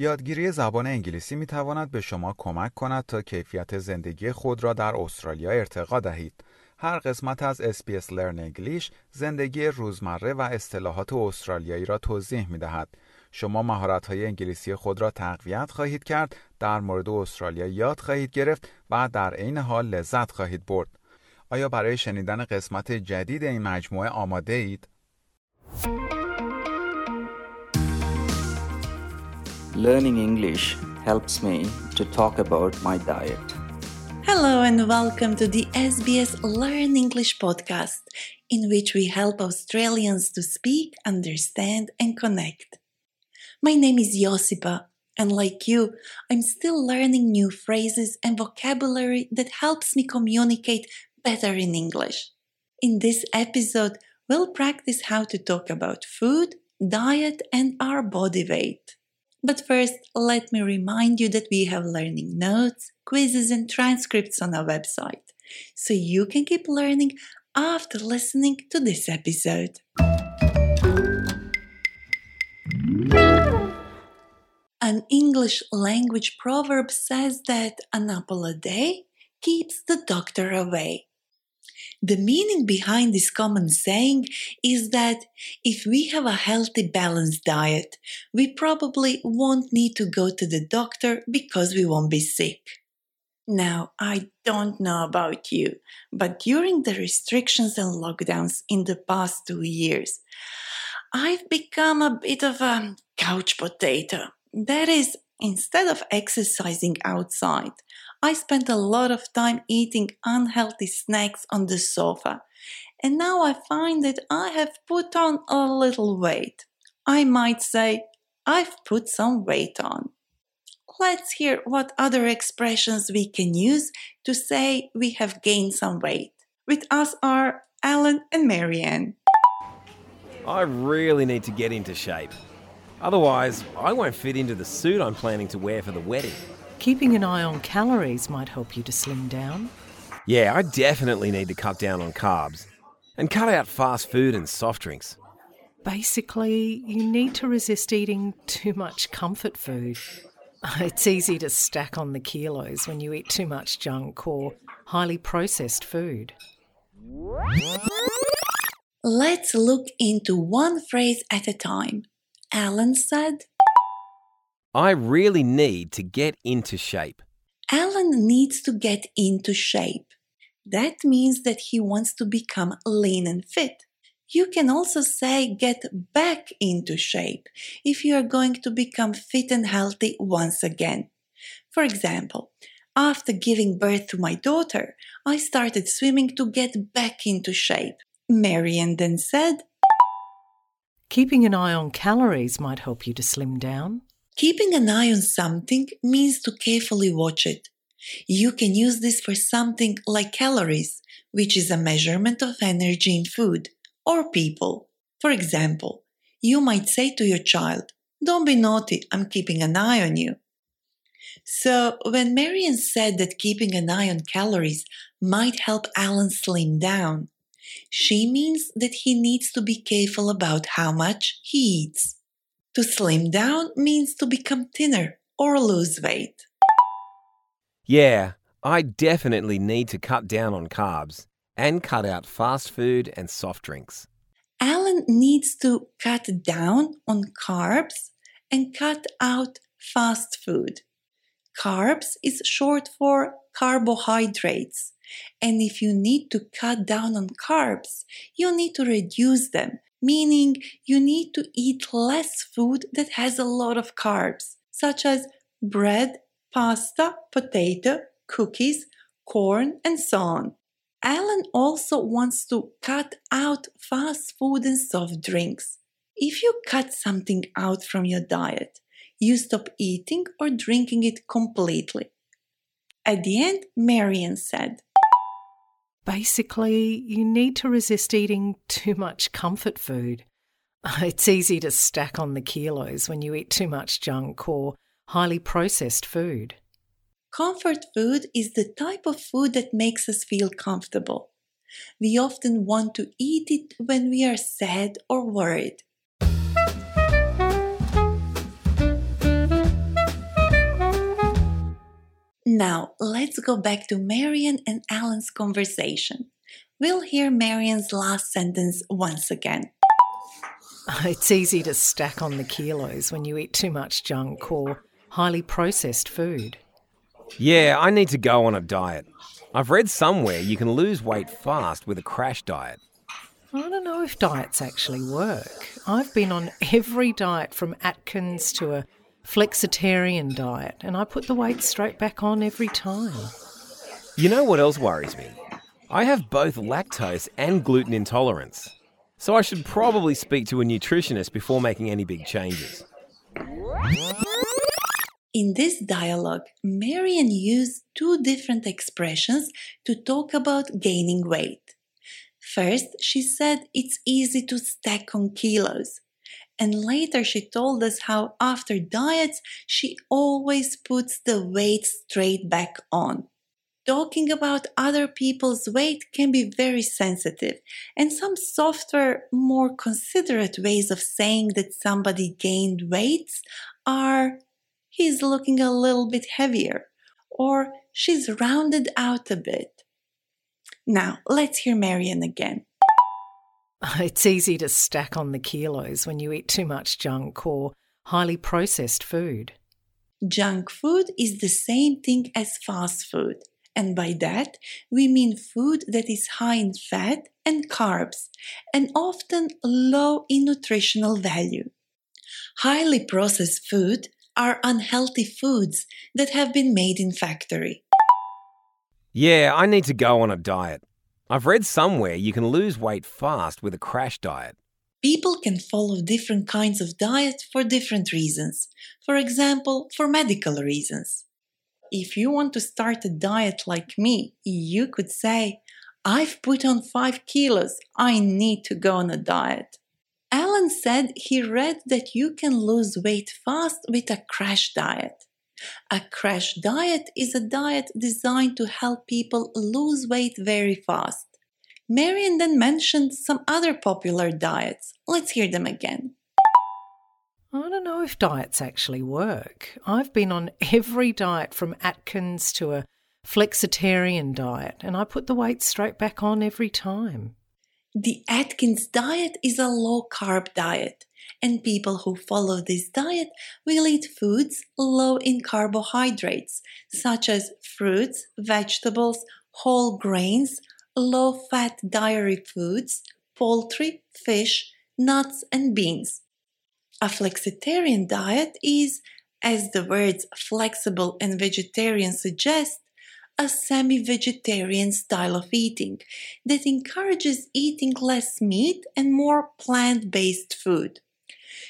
یادگیری زبان انگلیسی می تواند به شما کمک کند تا کیفیت زندگی خود را در استرالیا ارتقا دهید. هر قسمت از SBS Learn English زندگی روزمره و اصطلاحات استرالیایی را توضیح می دهد. شما مهارت های انگلیسی خود را تقویت خواهید کرد، در مورد استرالیا یاد خواهید گرفت و در عین حال لذت خواهید برد. آیا برای شنیدن قسمت جدید این مجموعه آماده اید؟ Learning English helps me to talk about my diet. Hello and welcome to the SBS Learn English podcast, in which we help Australians to speak, understand, and connect. My name is Josipa, and like you, I'm still learning new phrases and vocabulary that helps me communicate better in English. In this episode, we'll practice how to talk about food, diet, and our body weight. But first, let me remind you that we have learning notes, quizzes, and transcripts on our website, so you can keep learning after listening to this episode. An English language proverb says that an apple a day keeps the doctor away. The meaning behind this common saying is that if we have a healthy, balanced diet, we probably won't need to go to the doctor because we won't be sick. Now, I don't know about you, but during the restrictions and lockdowns in the past two years, I've become a bit of a couch potato. That is, instead of exercising outside, I spent a lot of time eating unhealthy snacks on the sofa, and now I find that I have put on a little weight. I might say I've put some weight on. Let's hear what other expressions we can use to say we have gained some weight. With us are Alan and Marianne. I really need to get into shape. Otherwise, I won't fit into the suit I'm planning to wear for the wedding. Keeping an eye on calories might help you to slim down. Yeah, I definitely need to cut down on carbs and cut out fast food and soft drinks. Basically, you need to resist eating too much comfort food. It's easy to stack on the kilos when you eat too much junk or highly processed food. Let's look into one phrase at a time. Alan said, I really need to get into shape. Alan needs to get into shape. That means that he wants to become lean and fit. You can also say get back into shape if you are going to become fit and healthy once again. For example, after giving birth to my daughter, I started swimming to get back into shape. Marian then said, Keeping an eye on calories might help you to slim down. Keeping an eye on something means to carefully watch it. You can use this for something like calories, which is a measurement of energy in food, or people. For example, you might say to your child, Don't be naughty, I'm keeping an eye on you. So, when Marian said that keeping an eye on calories might help Alan slim down, she means that he needs to be careful about how much he eats. To slim down means to become thinner or lose weight. Yeah, I definitely need to cut down on carbs and cut out fast food and soft drinks. Alan needs to cut down on carbs and cut out fast food. Carbs is short for carbohydrates. And if you need to cut down on carbs, you need to reduce them, meaning you need to eat less food that has a lot of carbs, such as bread, pasta, potato, cookies, corn, and so on. Alan also wants to cut out fast food and soft drinks. If you cut something out from your diet, you stop eating or drinking it completely. At the end, Marian said, Basically, you need to resist eating too much comfort food. It's easy to stack on the kilos when you eat too much junk or highly processed food. Comfort food is the type of food that makes us feel comfortable. We often want to eat it when we are sad or worried. Now, let's go back to Marian and Alan's conversation. We'll hear Marian's last sentence once again. It's easy to stack on the kilos when you eat too much junk or highly processed food. Yeah, I need to go on a diet. I've read somewhere you can lose weight fast with a crash diet. I don't know if diets actually work. I've been on every diet from Atkins to a flexitarian diet, and I put the weight straight back on every time. You know what else worries me? I have both lactose and gluten intolerance, so I should probably speak to a nutritionist before making any big changes. In this dialogue, Marian used two different expressions to talk about gaining weight. First, she said it's easy to stack on kilos. And later, she told us how after diets, she always puts the weight straight back on. Talking about other people's weight can be very sensitive, and some softer, more considerate ways of saying that somebody gained weight are he's looking a little bit heavier, or she's rounded out a bit. Now, let's hear Marian again. It's easy to stack on the kilos when you eat too much junk or highly processed food. Junk food is the same thing as fast food, and by that we mean food that is high in fat and carbs and often low in nutritional value. Highly processed food are unhealthy foods that have been made in factory. Yeah, I need to go on a diet. I've read somewhere you can lose weight fast with a crash diet. People can follow different kinds of diet for different reasons. For example, for medical reasons. If you want to start a diet like me, you could say, I've put on 5 kilos, I need to go on a diet. Alan said he read that you can lose weight fast with a crash diet. A crash diet is a diet designed to help people lose weight very fast. Marion then mentioned some other popular diets. Let's hear them again. I don't know if diets actually work. I've been on every diet from Atkins to a flexitarian diet, and I put the weight straight back on every time. The Atkins diet is a low carb diet, and people who follow this diet will eat foods low in carbohydrates, such as fruits, vegetables, whole grains, low fat dairy foods, poultry, fish, nuts, and beans. A flexitarian diet is, as the words flexible and vegetarian suggest, a semi vegetarian style of eating that encourages eating less meat and more plant based food.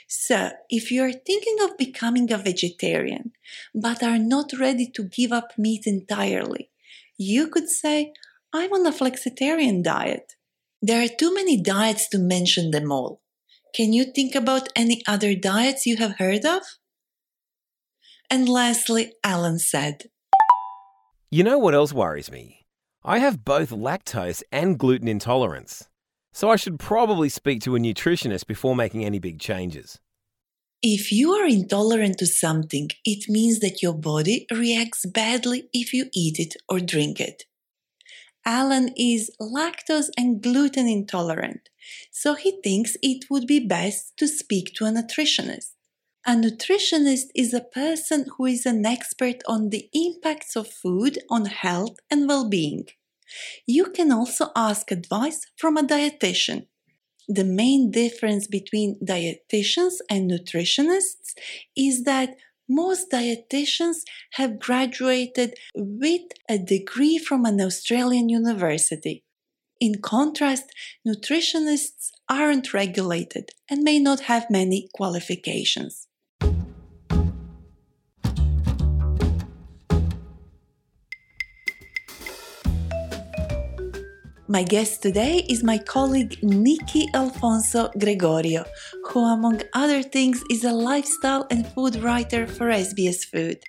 So, if you are thinking of becoming a vegetarian but are not ready to give up meat entirely, you could say, I'm on a flexitarian diet. There are too many diets to mention them all. Can you think about any other diets you have heard of? And lastly, Alan said, You know what else worries me? I have both lactose and gluten intolerance, so I should probably speak to a nutritionist before making any big changes. If you are intolerant to something, it means that your body reacts badly if you eat it or drink it. Alan is lactose and gluten intolerant, so he thinks it would be best to speak to a nutritionist. A nutritionist is a person who is an expert on the impacts of food on health and well being. You can also ask advice from a dietitian. The main difference between dietitians and nutritionists is that most dietitians have graduated with a degree from an Australian university. In contrast, nutritionists aren't regulated and may not have many qualifications. My guest today is my colleague Nikki Alfonso Gregorio, who, among other things, is a lifestyle and food writer for SBS Food.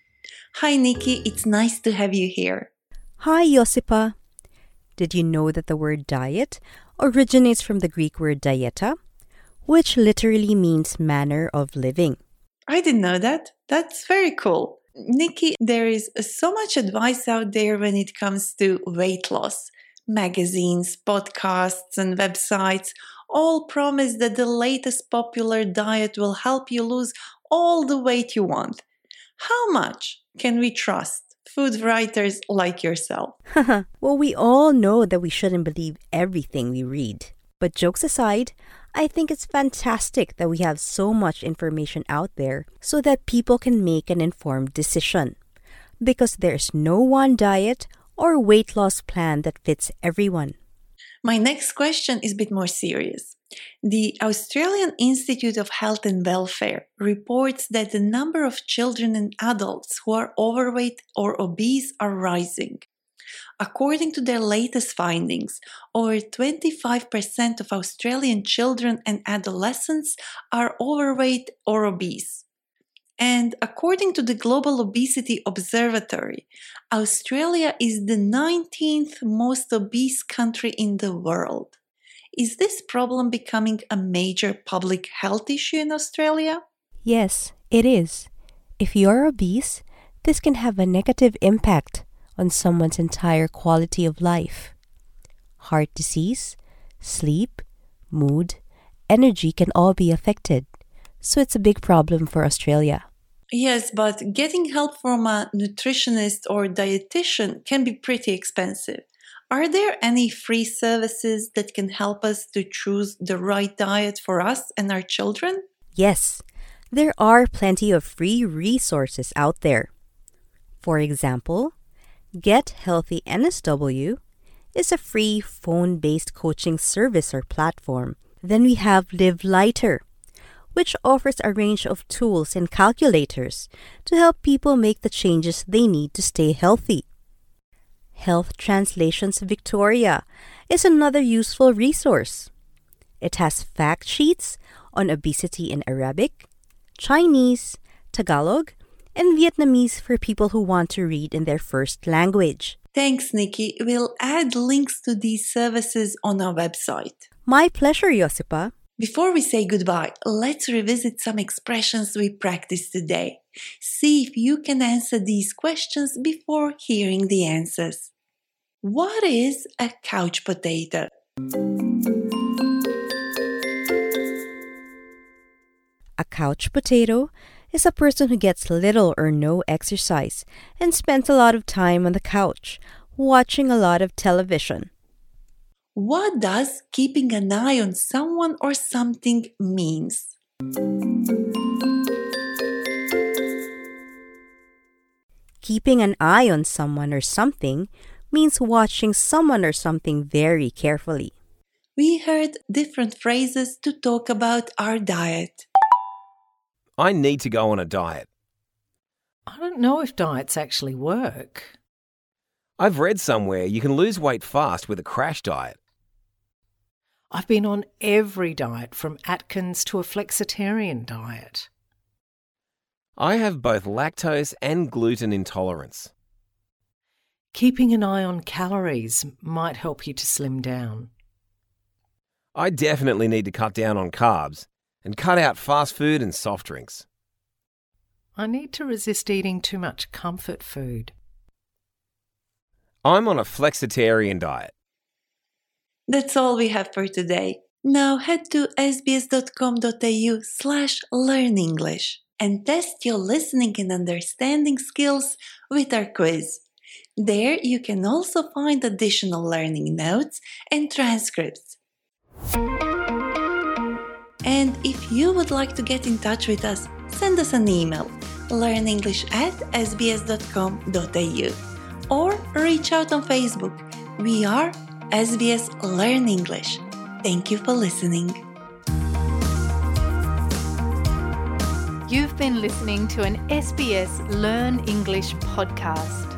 Hi, Nikki, it's nice to have you here. Hi, Josipa. Did you know that the word diet originates from the Greek word dieta, which literally means manner of living? I didn't know that. That's very cool. Nikki, there is so much advice out there when it comes to weight loss. Magazines, podcasts, and websites all promise that the latest popular diet will help you lose all the weight you want. How much can we trust food writers like yourself? well, we all know that we shouldn't believe everything we read. But jokes aside, I think it's fantastic that we have so much information out there so that people can make an informed decision. Because there's no one diet or weight loss plan that fits everyone. My next question is a bit more serious. The Australian Institute of Health and Welfare reports that the number of children and adults who are overweight or obese are rising. According to their latest findings, over 25% of Australian children and adolescents are overweight or obese. And according to the Global Obesity Observatory, Australia is the 19th most obese country in the world. Is this problem becoming a major public health issue in Australia? Yes, it is. If you're obese, this can have a negative impact on someone's entire quality of life. Heart disease, sleep, mood, energy can all be affected, so it's a big problem for Australia. Yes, but getting help from a nutritionist or dietitian can be pretty expensive. Are there any free services that can help us to choose the right diet for us and our children? Yes, there are plenty of free resources out there. For example, Get Healthy NSW is a free phone based coaching service or platform. Then we have Live Lighter, which offers a range of tools and calculators to help people make the changes they need to stay healthy. Health Translations Victoria is another useful resource. It has fact sheets on obesity in Arabic, Chinese, Tagalog, and Vietnamese for people who want to read in their first language. Thanks, Nikki. We'll add links to these services on our website. My pleasure, Josipa. Before we say goodbye, let's revisit some expressions we practiced today. See if you can answer these questions before hearing the answers. What is a couch potato? A couch potato is a person who gets little or no exercise and spends a lot of time on the couch, watching a lot of television. What does keeping an eye on someone or something means? Keeping an eye on someone or something means watching someone or something very carefully. We heard different phrases to talk about our diet. I need to go on a diet. I don't know if diets actually work. I've read somewhere you can lose weight fast with a crash diet. I've been on every diet from Atkins to a flexitarian diet. I have both lactose and gluten intolerance. Keeping an eye on calories might help you to slim down. I definitely need to cut down on carbs and cut out fast food and soft drinks. I need to resist eating too much comfort food. I'm on a flexitarian diet. That's all we have for today. Now head to sbs.com.au slash learn English and test your listening and understanding skills with our quiz. There you can also find additional learning notes and transcripts. And if you would like to get in touch with us, send us an email learnenglish at sbs.com.au or reach out on Facebook. We are SBS Learn English. Thank you for listening. You've been listening to an SBS Learn English podcast.